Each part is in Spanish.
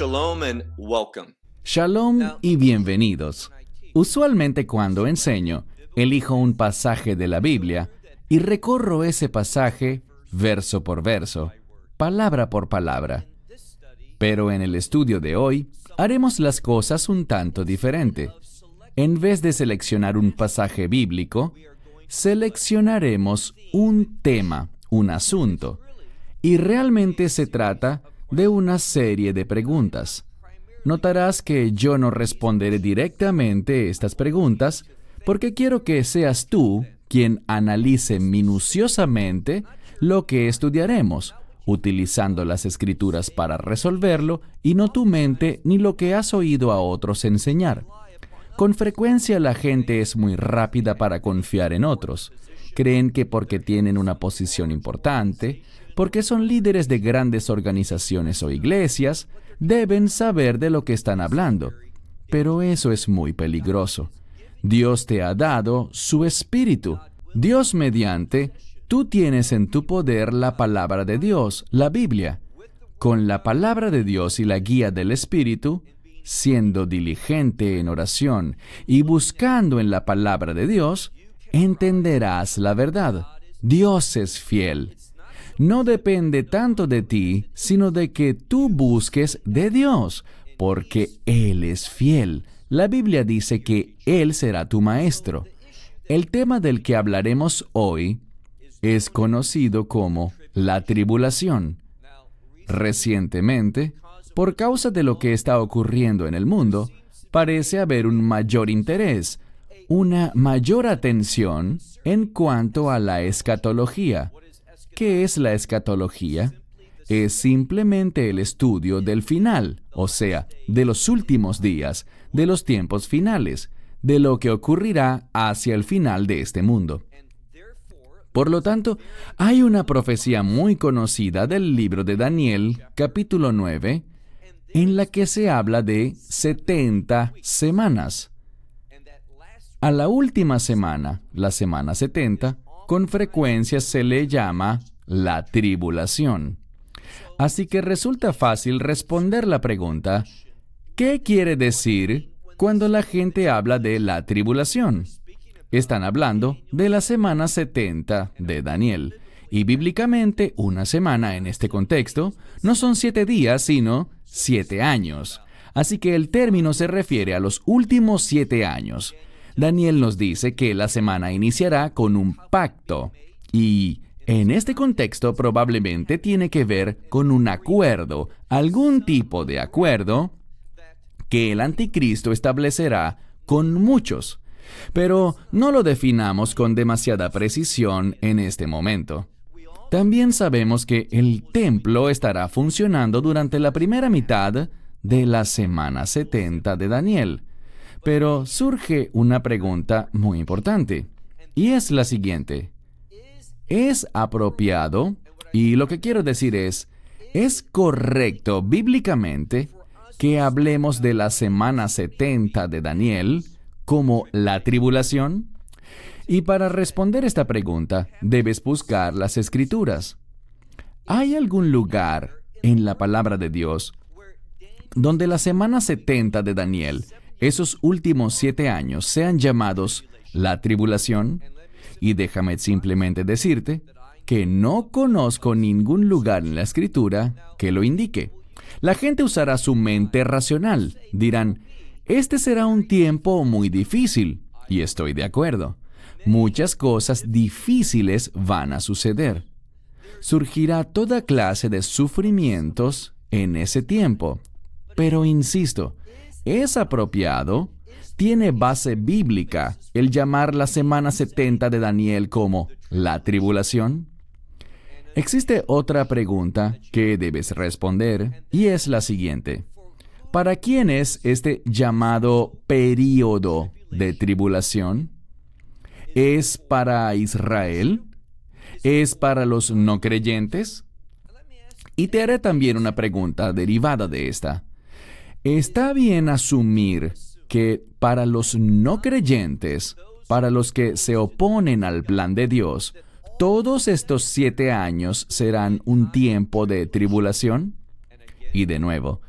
Shalom and welcome. Shalom y bienvenidos. Usualmente cuando enseño, elijo un pasaje de la Biblia y recorro ese pasaje verso por verso, palabra por palabra. Pero en el estudio de hoy haremos las cosas un tanto diferente. En vez de seleccionar un pasaje bíblico, seleccionaremos un tema, un asunto, y realmente se trata de una serie de preguntas. Notarás que yo no responderé directamente estas preguntas porque quiero que seas tú quien analice minuciosamente lo que estudiaremos, utilizando las escrituras para resolverlo y no tu mente ni lo que has oído a otros enseñar. Con frecuencia la gente es muy rápida para confiar en otros. Creen que porque tienen una posición importante, porque son líderes de grandes organizaciones o iglesias, deben saber de lo que están hablando. Pero eso es muy peligroso. Dios te ha dado su espíritu. Dios mediante, tú tienes en tu poder la palabra de Dios, la Biblia. Con la palabra de Dios y la guía del espíritu, siendo diligente en oración y buscando en la palabra de Dios, entenderás la verdad. Dios es fiel no depende tanto de ti, sino de que tú busques de Dios, porque Él es fiel. La Biblia dice que Él será tu maestro. El tema del que hablaremos hoy es conocido como la tribulación. Recientemente, por causa de lo que está ocurriendo en el mundo, parece haber un mayor interés, una mayor atención en cuanto a la escatología. ¿Qué es la escatología? Es simplemente el estudio del final, o sea, de los últimos días, de los tiempos finales, de lo que ocurrirá hacia el final de este mundo. Por lo tanto, hay una profecía muy conocida del libro de Daniel, capítulo 9, en la que se habla de 70 semanas. A la última semana, la semana 70, con frecuencia se le llama la tribulación. Así que resulta fácil responder la pregunta, ¿qué quiere decir cuando la gente habla de la tribulación? Están hablando de la semana 70 de Daniel. Y bíblicamente, una semana en este contexto no son siete días, sino siete años. Así que el término se refiere a los últimos siete años. Daniel nos dice que la semana iniciará con un pacto y en este contexto probablemente tiene que ver con un acuerdo, algún tipo de acuerdo que el anticristo establecerá con muchos. Pero no lo definamos con demasiada precisión en este momento. También sabemos que el templo estará funcionando durante la primera mitad de la semana 70 de Daniel. Pero surge una pregunta muy importante, y es la siguiente. ¿Es apropiado? Y lo que quiero decir es, ¿es correcto bíblicamente que hablemos de la semana 70 de Daniel como la tribulación? Y para responder esta pregunta, debes buscar las escrituras. ¿Hay algún lugar en la palabra de Dios donde la semana 70 de Daniel esos últimos siete años sean llamados la tribulación? Y déjame simplemente decirte que no conozco ningún lugar en la escritura que lo indique. La gente usará su mente racional. Dirán, este será un tiempo muy difícil. Y estoy de acuerdo. Muchas cosas difíciles van a suceder. Surgirá toda clase de sufrimientos en ese tiempo. Pero insisto, es apropiado, tiene base bíblica el llamar la semana 70 de Daniel como la tribulación. Existe otra pregunta que debes responder y es la siguiente. ¿Para quién es este llamado período de tribulación? ¿Es para Israel? ¿Es para los no creyentes? Y te haré también una pregunta derivada de esta. Está bien asumir que para los no creyentes, para los que se oponen al plan de Dios, todos estos siete años serán un tiempo de tribulación. Y de nuevo,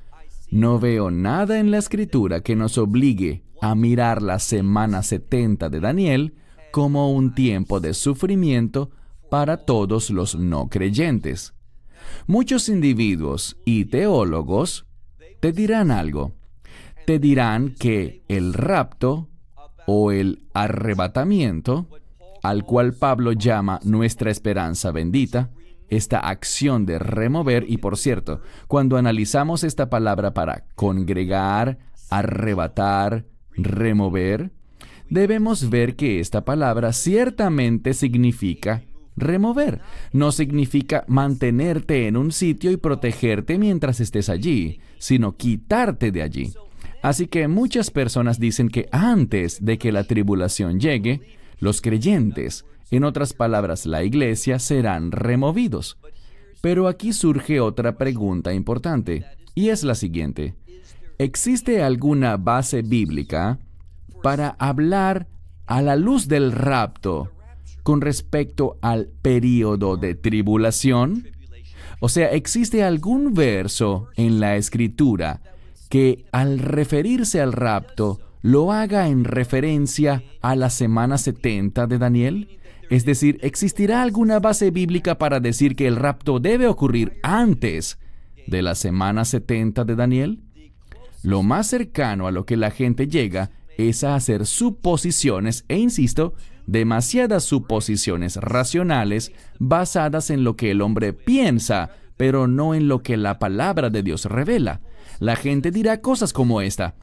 No veo nada en la escritura que nos obligue a mirar la semana 70 de Daniel como un tiempo de sufrimiento para todos los no creyentes. Muchos individuos y teólogos te dirán algo. Te dirán que el rapto o el arrebatamiento, al cual Pablo llama nuestra esperanza bendita, esta acción de remover, y por cierto, cuando analizamos esta palabra para congregar, arrebatar, remover, debemos ver que esta palabra ciertamente significa remover. No significa mantenerte en un sitio y protegerte mientras estés allí, sino quitarte de allí. Así que muchas personas dicen que antes de que la tribulación llegue, los creyentes, en otras palabras, la iglesia, serán removidos. Pero aquí surge otra pregunta importante, y es la siguiente. ¿Existe alguna base bíblica para hablar a la luz del rapto con respecto al periodo de tribulación? O sea, ¿existe algún verso en la escritura que al referirse al rapto lo haga en referencia a la semana 70 de Daniel? Es decir, ¿existirá alguna base bíblica para decir que el rapto debe ocurrir antes de la semana 70 de Daniel? Lo más cercano a lo que la gente llega es a hacer suposiciones, e insisto, demasiadas suposiciones racionales basadas en lo que el hombre piensa, pero no en lo que la palabra de Dios revela. La gente dirá cosas como esta.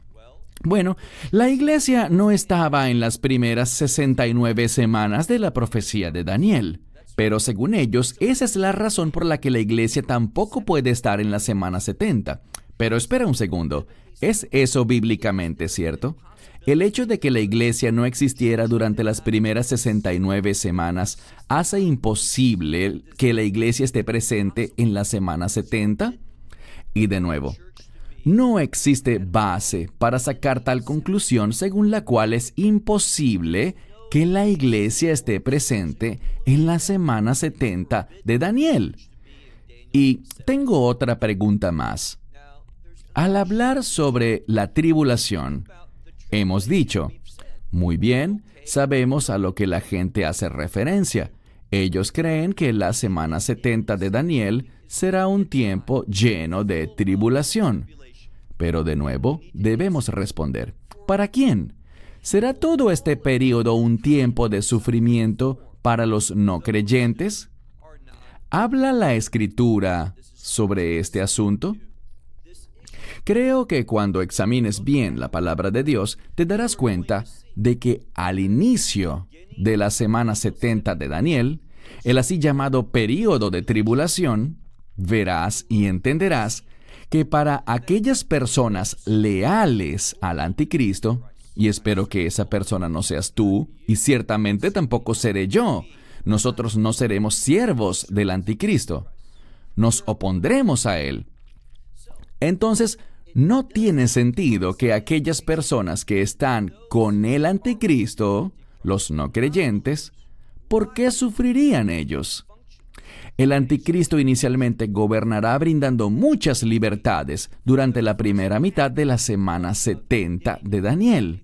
Bueno, la iglesia no estaba en las primeras 69 semanas de la profecía de Daniel, pero según ellos, esa es la razón por la que la iglesia tampoco puede estar en la semana 70. Pero espera un segundo, ¿es eso bíblicamente cierto? El hecho de que la iglesia no existiera durante las primeras 69 semanas hace imposible que la iglesia esté presente en la semana 70. Y de nuevo, no existe base para sacar tal conclusión según la cual es imposible que la iglesia esté presente en la semana 70 de Daniel. Y tengo otra pregunta más. Al hablar sobre la tribulación, hemos dicho, muy bien, sabemos a lo que la gente hace referencia. Ellos creen que la semana 70 de Daniel será un tiempo lleno de tribulación. Pero de nuevo, debemos responder, ¿para quién? ¿Será todo este periodo un tiempo de sufrimiento para los no creyentes? ¿Habla la escritura sobre este asunto? Creo que cuando examines bien la palabra de Dios, te darás cuenta de que al inicio de la semana 70 de Daniel, el así llamado período de tribulación, verás y entenderás que para aquellas personas leales al anticristo, y espero que esa persona no seas tú, y ciertamente tampoco seré yo, nosotros no seremos siervos del anticristo, nos opondremos a él. Entonces, no tiene sentido que aquellas personas que están con el anticristo, los no creyentes, ¿por qué sufrirían ellos? El anticristo inicialmente gobernará brindando muchas libertades durante la primera mitad de la semana 70 de Daniel.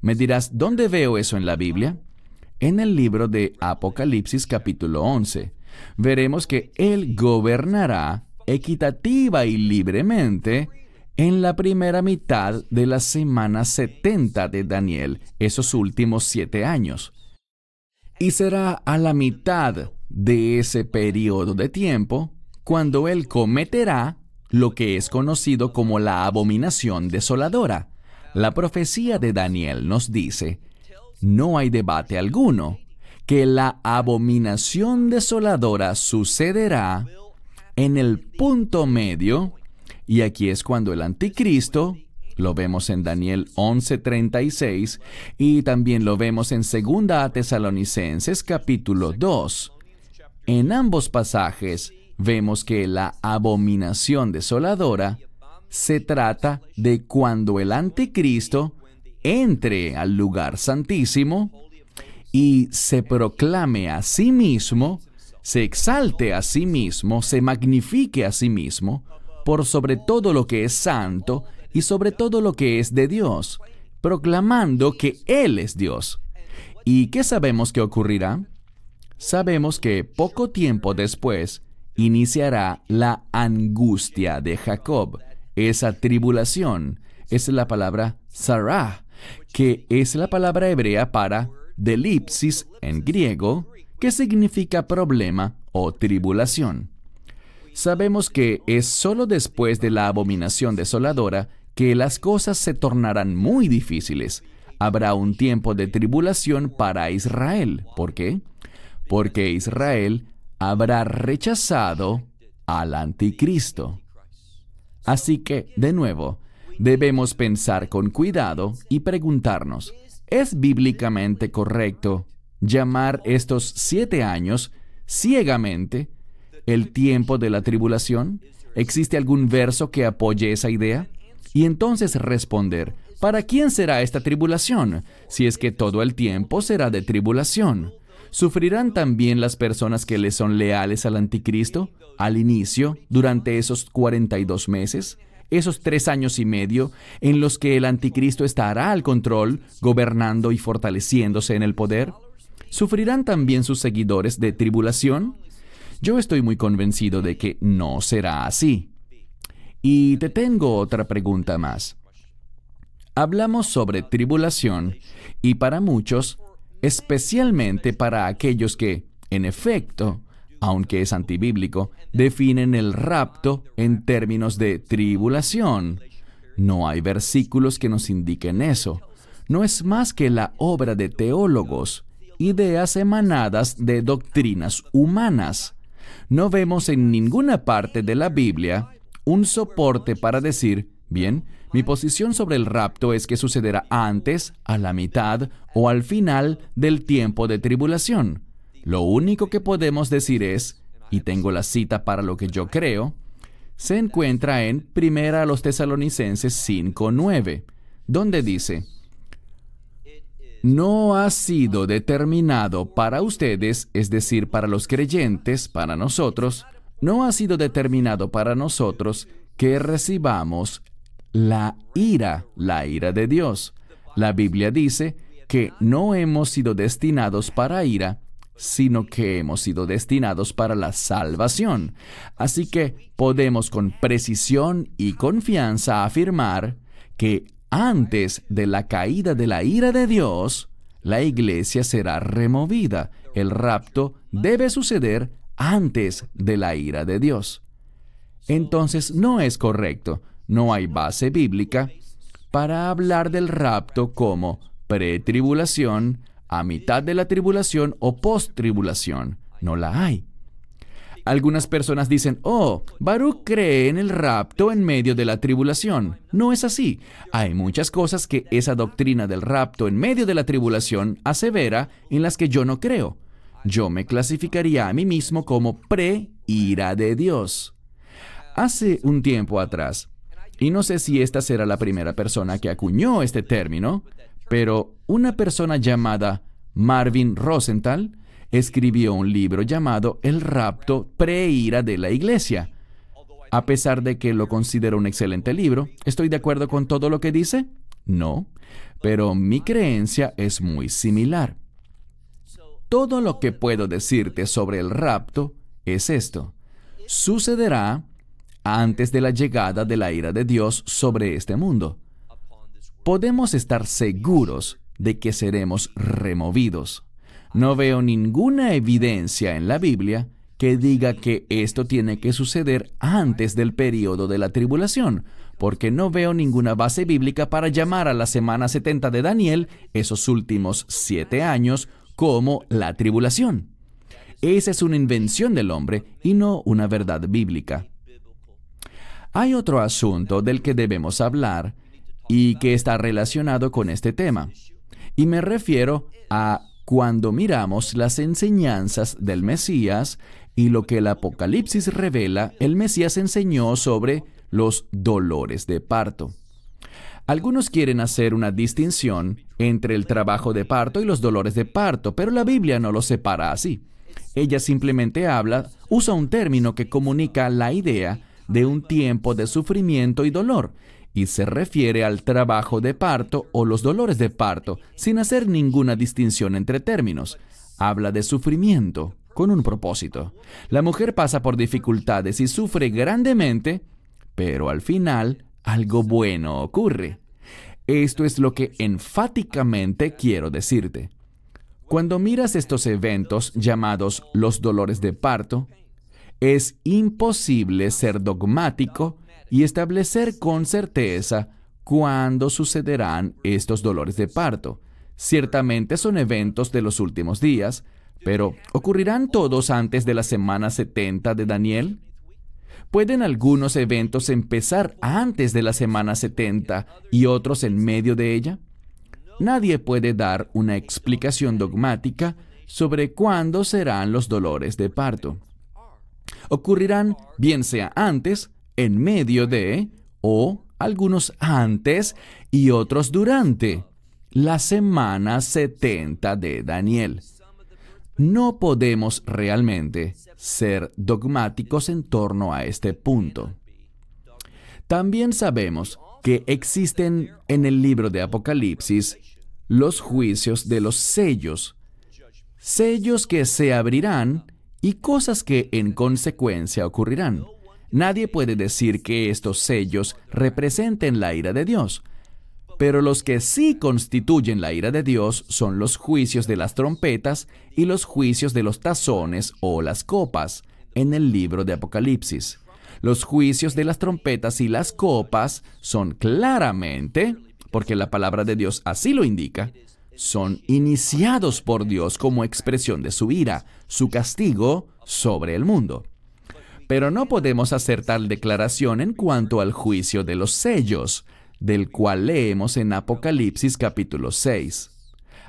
Me dirás, ¿dónde veo eso en la Biblia? En el libro de Apocalipsis capítulo 11. Veremos que Él gobernará equitativa y libremente en la primera mitad de la semana 70 de Daniel, esos últimos siete años. Y será a la mitad de ese periodo de tiempo cuando Él cometerá lo que es conocido como la abominación desoladora. La profecía de Daniel nos dice, no hay debate alguno, que la abominación desoladora sucederá en el punto medio, y aquí es cuando el anticristo, lo vemos en Daniel 11:36 y también lo vemos en 2 Tesalonicenses capítulo 2. En ambos pasajes vemos que la abominación desoladora se trata de cuando el anticristo entre al lugar santísimo y se proclame a sí mismo se exalte a sí mismo, se magnifique a sí mismo por sobre todo lo que es santo y sobre todo lo que es de Dios, proclamando que Él es Dios. ¿Y qué sabemos que ocurrirá? Sabemos que poco tiempo después iniciará la angustia de Jacob, esa tribulación. Es la palabra Sarah, que es la palabra hebrea para delipsis en griego, que significa problema o tribulación. Sabemos que es sólo después de la abominación desoladora que las cosas se tornarán muy difíciles. Habrá un tiempo de tribulación para Israel. ¿Por qué? Porque Israel habrá rechazado al anticristo. Así que, de nuevo, debemos pensar con cuidado y preguntarnos, ¿es bíblicamente correcto llamar estos siete años ciegamente el tiempo de la tribulación? ¿Existe algún verso que apoye esa idea? Y entonces responder, ¿para quién será esta tribulación? Si es que todo el tiempo será de tribulación. ¿Sufrirán también las personas que le son leales al anticristo al inicio, durante esos 42 meses? Esos tres años y medio en los que el anticristo estará al control, gobernando y fortaleciéndose en el poder? ¿Sufrirán también sus seguidores de tribulación? Yo estoy muy convencido de que no será así. Y te tengo otra pregunta más. Hablamos sobre tribulación y para muchos, especialmente para aquellos que, en efecto, aunque es antibíblico, definen el rapto en términos de tribulación. No hay versículos que nos indiquen eso. No es más que la obra de teólogos, ideas emanadas de doctrinas humanas no vemos en ninguna parte de la Biblia un soporte para decir, bien, mi posición sobre el rapto es que sucederá antes, a la mitad o al final del tiempo de tribulación. Lo único que podemos decir es, y tengo la cita para lo que yo creo, se encuentra en Primera a los Tesalonicenses 5:9, donde dice, no ha sido determinado para ustedes, es decir, para los creyentes, para nosotros, no ha sido determinado para nosotros que recibamos la ira, la ira de Dios. La Biblia dice que no hemos sido destinados para ira, sino que hemos sido destinados para la salvación. Así que podemos con precisión y confianza afirmar que antes de la caída de la ira de Dios, la iglesia será removida. El rapto debe suceder antes de la ira de Dios. Entonces no es correcto, no hay base bíblica para hablar del rapto como pretribulación, a mitad de la tribulación o post-tribulación. No la hay. Algunas personas dicen, oh, Baruch cree en el rapto en medio de la tribulación. No es así. Hay muchas cosas que esa doctrina del rapto en medio de la tribulación asevera en las que yo no creo. Yo me clasificaría a mí mismo como pre-ira de Dios. Hace un tiempo atrás, y no sé si esta será la primera persona que acuñó este término, pero una persona llamada Marvin Rosenthal escribió un libro llamado El rapto preira de la iglesia. A pesar de que lo considero un excelente libro, ¿estoy de acuerdo con todo lo que dice? No, pero mi creencia es muy similar. Todo lo que puedo decirte sobre el rapto es esto. Sucederá antes de la llegada de la ira de Dios sobre este mundo. Podemos estar seguros de que seremos removidos. No veo ninguna evidencia en la Biblia que diga que esto tiene que suceder antes del periodo de la tribulación, porque no veo ninguna base bíblica para llamar a la semana 70 de Daniel, esos últimos siete años, como la tribulación. Esa es una invención del hombre y no una verdad bíblica. Hay otro asunto del que debemos hablar y que está relacionado con este tema, y me refiero a cuando miramos las enseñanzas del Mesías y lo que el Apocalipsis revela, el Mesías enseñó sobre los dolores de parto. Algunos quieren hacer una distinción entre el trabajo de parto y los dolores de parto, pero la Biblia no lo separa así. Ella simplemente habla, usa un término que comunica la idea de un tiempo de sufrimiento y dolor, y se refiere al trabajo de parto o los dolores de parto, sin hacer ninguna distinción entre términos. Habla de sufrimiento con un propósito. La mujer pasa por dificultades y sufre grandemente, pero al final algo bueno ocurre. Esto es lo que enfáticamente quiero decirte. Cuando miras estos eventos llamados los dolores de parto, es imposible ser dogmático y establecer con certeza cuándo sucederán estos dolores de parto. Ciertamente son eventos de los últimos días, pero ¿ocurrirán todos antes de la semana 70 de Daniel? ¿Pueden algunos eventos empezar antes de la semana 70 y otros en medio de ella? Nadie puede dar una explicación dogmática sobre cuándo serán los dolores de parto. Ocurrirán bien sea antes, en medio de, o algunos antes y otros durante la semana 70 de Daniel. No podemos realmente ser dogmáticos en torno a este punto. También sabemos que existen en el libro de Apocalipsis los juicios de los sellos, sellos que se abrirán y cosas que en consecuencia ocurrirán. Nadie puede decir que estos sellos representen la ira de Dios, pero los que sí constituyen la ira de Dios son los juicios de las trompetas y los juicios de los tazones o las copas en el libro de Apocalipsis. Los juicios de las trompetas y las copas son claramente, porque la palabra de Dios así lo indica, son iniciados por Dios como expresión de su ira, su castigo sobre el mundo. Pero no podemos hacer tal declaración en cuanto al juicio de los sellos, del cual leemos en Apocalipsis capítulo 6.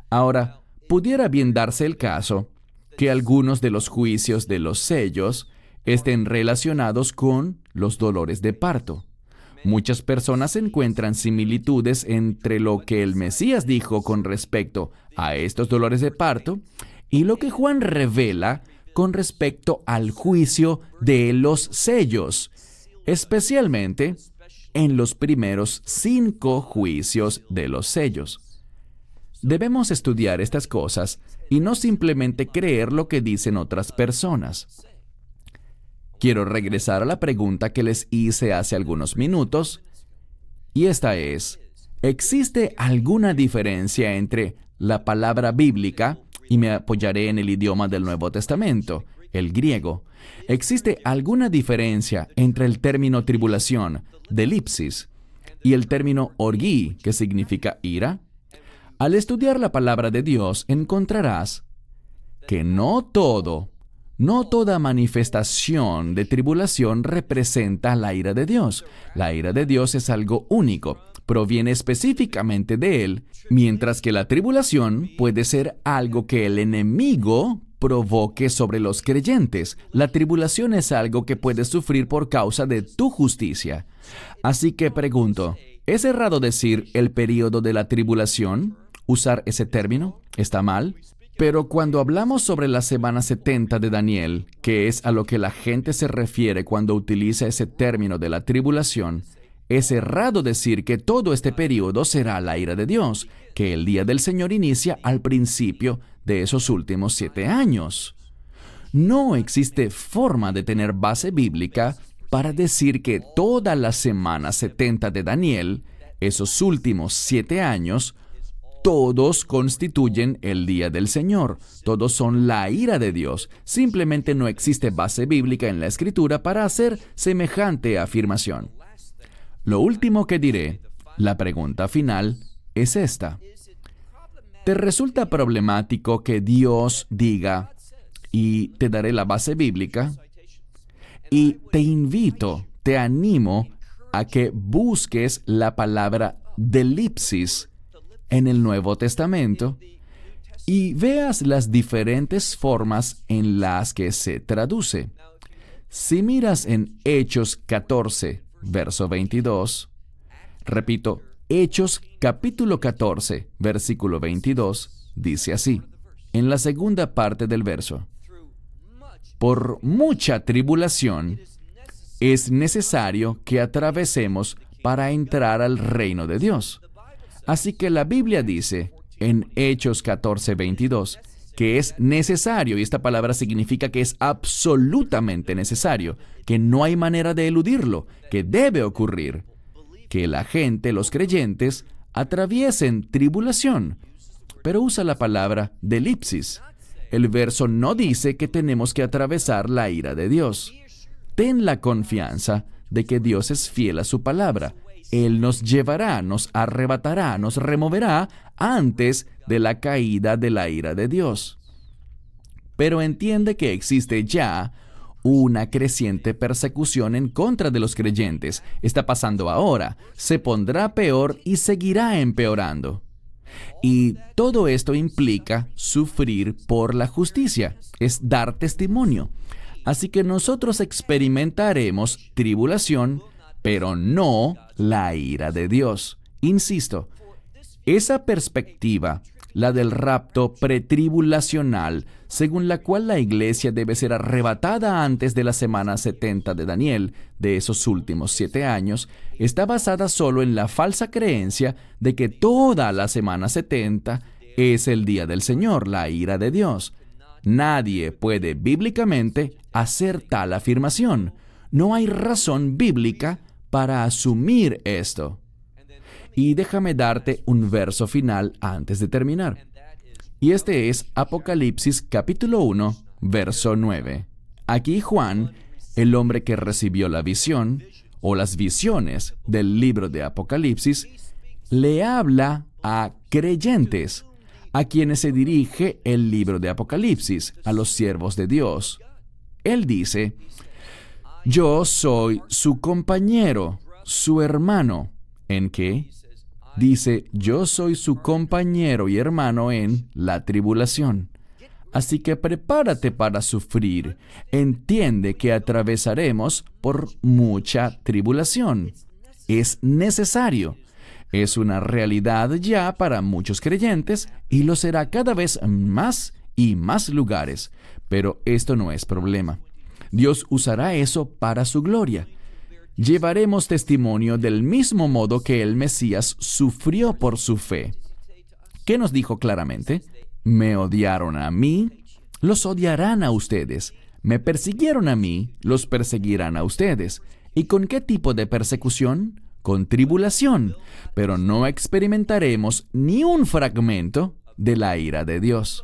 Ahora, pudiera bien darse el caso que algunos de los juicios de los sellos estén relacionados con los dolores de parto. Muchas personas encuentran similitudes entre lo que el Mesías dijo con respecto a estos dolores de parto y lo que Juan revela con respecto al juicio de los sellos, especialmente en los primeros cinco juicios de los sellos. Debemos estudiar estas cosas y no simplemente creer lo que dicen otras personas. Quiero regresar a la pregunta que les hice hace algunos minutos, y esta es, ¿existe alguna diferencia entre la palabra bíblica, y me apoyaré en el idioma del Nuevo Testamento, el griego, ¿existe alguna diferencia entre el término tribulación, delipsis, y el término orgí, que significa ira? Al estudiar la palabra de Dios encontrarás que no todo, no toda manifestación de tribulación representa la ira de Dios. La ira de Dios es algo único, proviene específicamente de Él, mientras que la tribulación puede ser algo que el enemigo provoque sobre los creyentes. La tribulación es algo que puedes sufrir por causa de tu justicia. Así que pregunto, ¿es errado decir el periodo de la tribulación? ¿Usar ese término? ¿Está mal? Pero cuando hablamos sobre la semana 70 de Daniel, que es a lo que la gente se refiere cuando utiliza ese término de la tribulación, es errado decir que todo este periodo será la ira de Dios, que el día del Señor inicia al principio de esos últimos siete años. No existe forma de tener base bíblica para decir que toda la semana 70 de Daniel, esos últimos siete años, todos constituyen el día del Señor, todos son la ira de Dios. Simplemente no existe base bíblica en la escritura para hacer semejante afirmación. Lo último que diré, la pregunta final, es esta. ¿Te resulta problemático que Dios diga, y te daré la base bíblica? Y te invito, te animo a que busques la palabra delipsis en el Nuevo Testamento y veas las diferentes formas en las que se traduce. Si miras en Hechos 14, verso 22, repito, Hechos capítulo 14, versículo 22, dice así, en la segunda parte del verso, por mucha tribulación, es necesario que atravesemos para entrar al reino de Dios. Así que la Biblia dice en Hechos 14, 22, que es necesario, y esta palabra significa que es absolutamente necesario, que no hay manera de eludirlo, que debe ocurrir, que la gente, los creyentes, atraviesen tribulación, pero usa la palabra delipsis. El verso no dice que tenemos que atravesar la ira de Dios. Ten la confianza de que Dios es fiel a su palabra. Él nos llevará, nos arrebatará, nos removerá antes de la caída de la ira de Dios. Pero entiende que existe ya una creciente persecución en contra de los creyentes. Está pasando ahora, se pondrá peor y seguirá empeorando. Y todo esto implica sufrir por la justicia, es dar testimonio. Así que nosotros experimentaremos tribulación, pero no la ira de Dios. Insisto, esa perspectiva, la del rapto pretribulacional, según la cual la iglesia debe ser arrebatada antes de la semana 70 de Daniel, de esos últimos siete años, está basada solo en la falsa creencia de que toda la semana 70 es el día del Señor, la ira de Dios. Nadie puede bíblicamente hacer tal afirmación. No hay razón bíblica para asumir esto. Y déjame darte un verso final antes de terminar. Y este es Apocalipsis capítulo 1, verso 9. Aquí Juan, el hombre que recibió la visión o las visiones del libro de Apocalipsis, le habla a creyentes, a quienes se dirige el libro de Apocalipsis, a los siervos de Dios. Él dice, yo soy su compañero, su hermano, ¿en qué? Dice, yo soy su compañero y hermano en la tribulación. Así que prepárate para sufrir. Entiende que atravesaremos por mucha tribulación. Es necesario. Es una realidad ya para muchos creyentes y lo será cada vez más y más lugares. Pero esto no es problema. Dios usará eso para su gloria llevaremos testimonio del mismo modo que el Mesías sufrió por su fe. ¿Qué nos dijo claramente? Me odiaron a mí, los odiarán a ustedes. Me persiguieron a mí, los perseguirán a ustedes. ¿Y con qué tipo de persecución? Con tribulación, pero no experimentaremos ni un fragmento de la ira de Dios.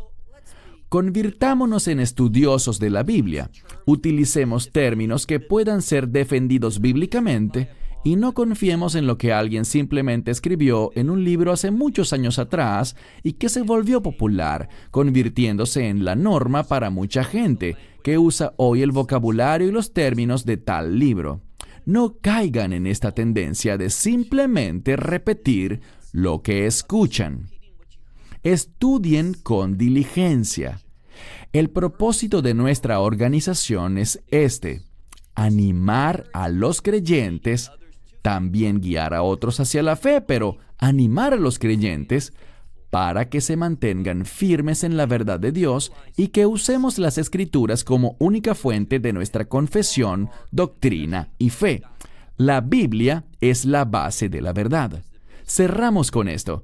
Convirtámonos en estudiosos de la Biblia. Utilicemos términos que puedan ser defendidos bíblicamente y no confiemos en lo que alguien simplemente escribió en un libro hace muchos años atrás y que se volvió popular, convirtiéndose en la norma para mucha gente que usa hoy el vocabulario y los términos de tal libro. No caigan en esta tendencia de simplemente repetir lo que escuchan estudien con diligencia. El propósito de nuestra organización es este, animar a los creyentes, también guiar a otros hacia la fe, pero animar a los creyentes para que se mantengan firmes en la verdad de Dios y que usemos las escrituras como única fuente de nuestra confesión, doctrina y fe. La Biblia es la base de la verdad. Cerramos con esto.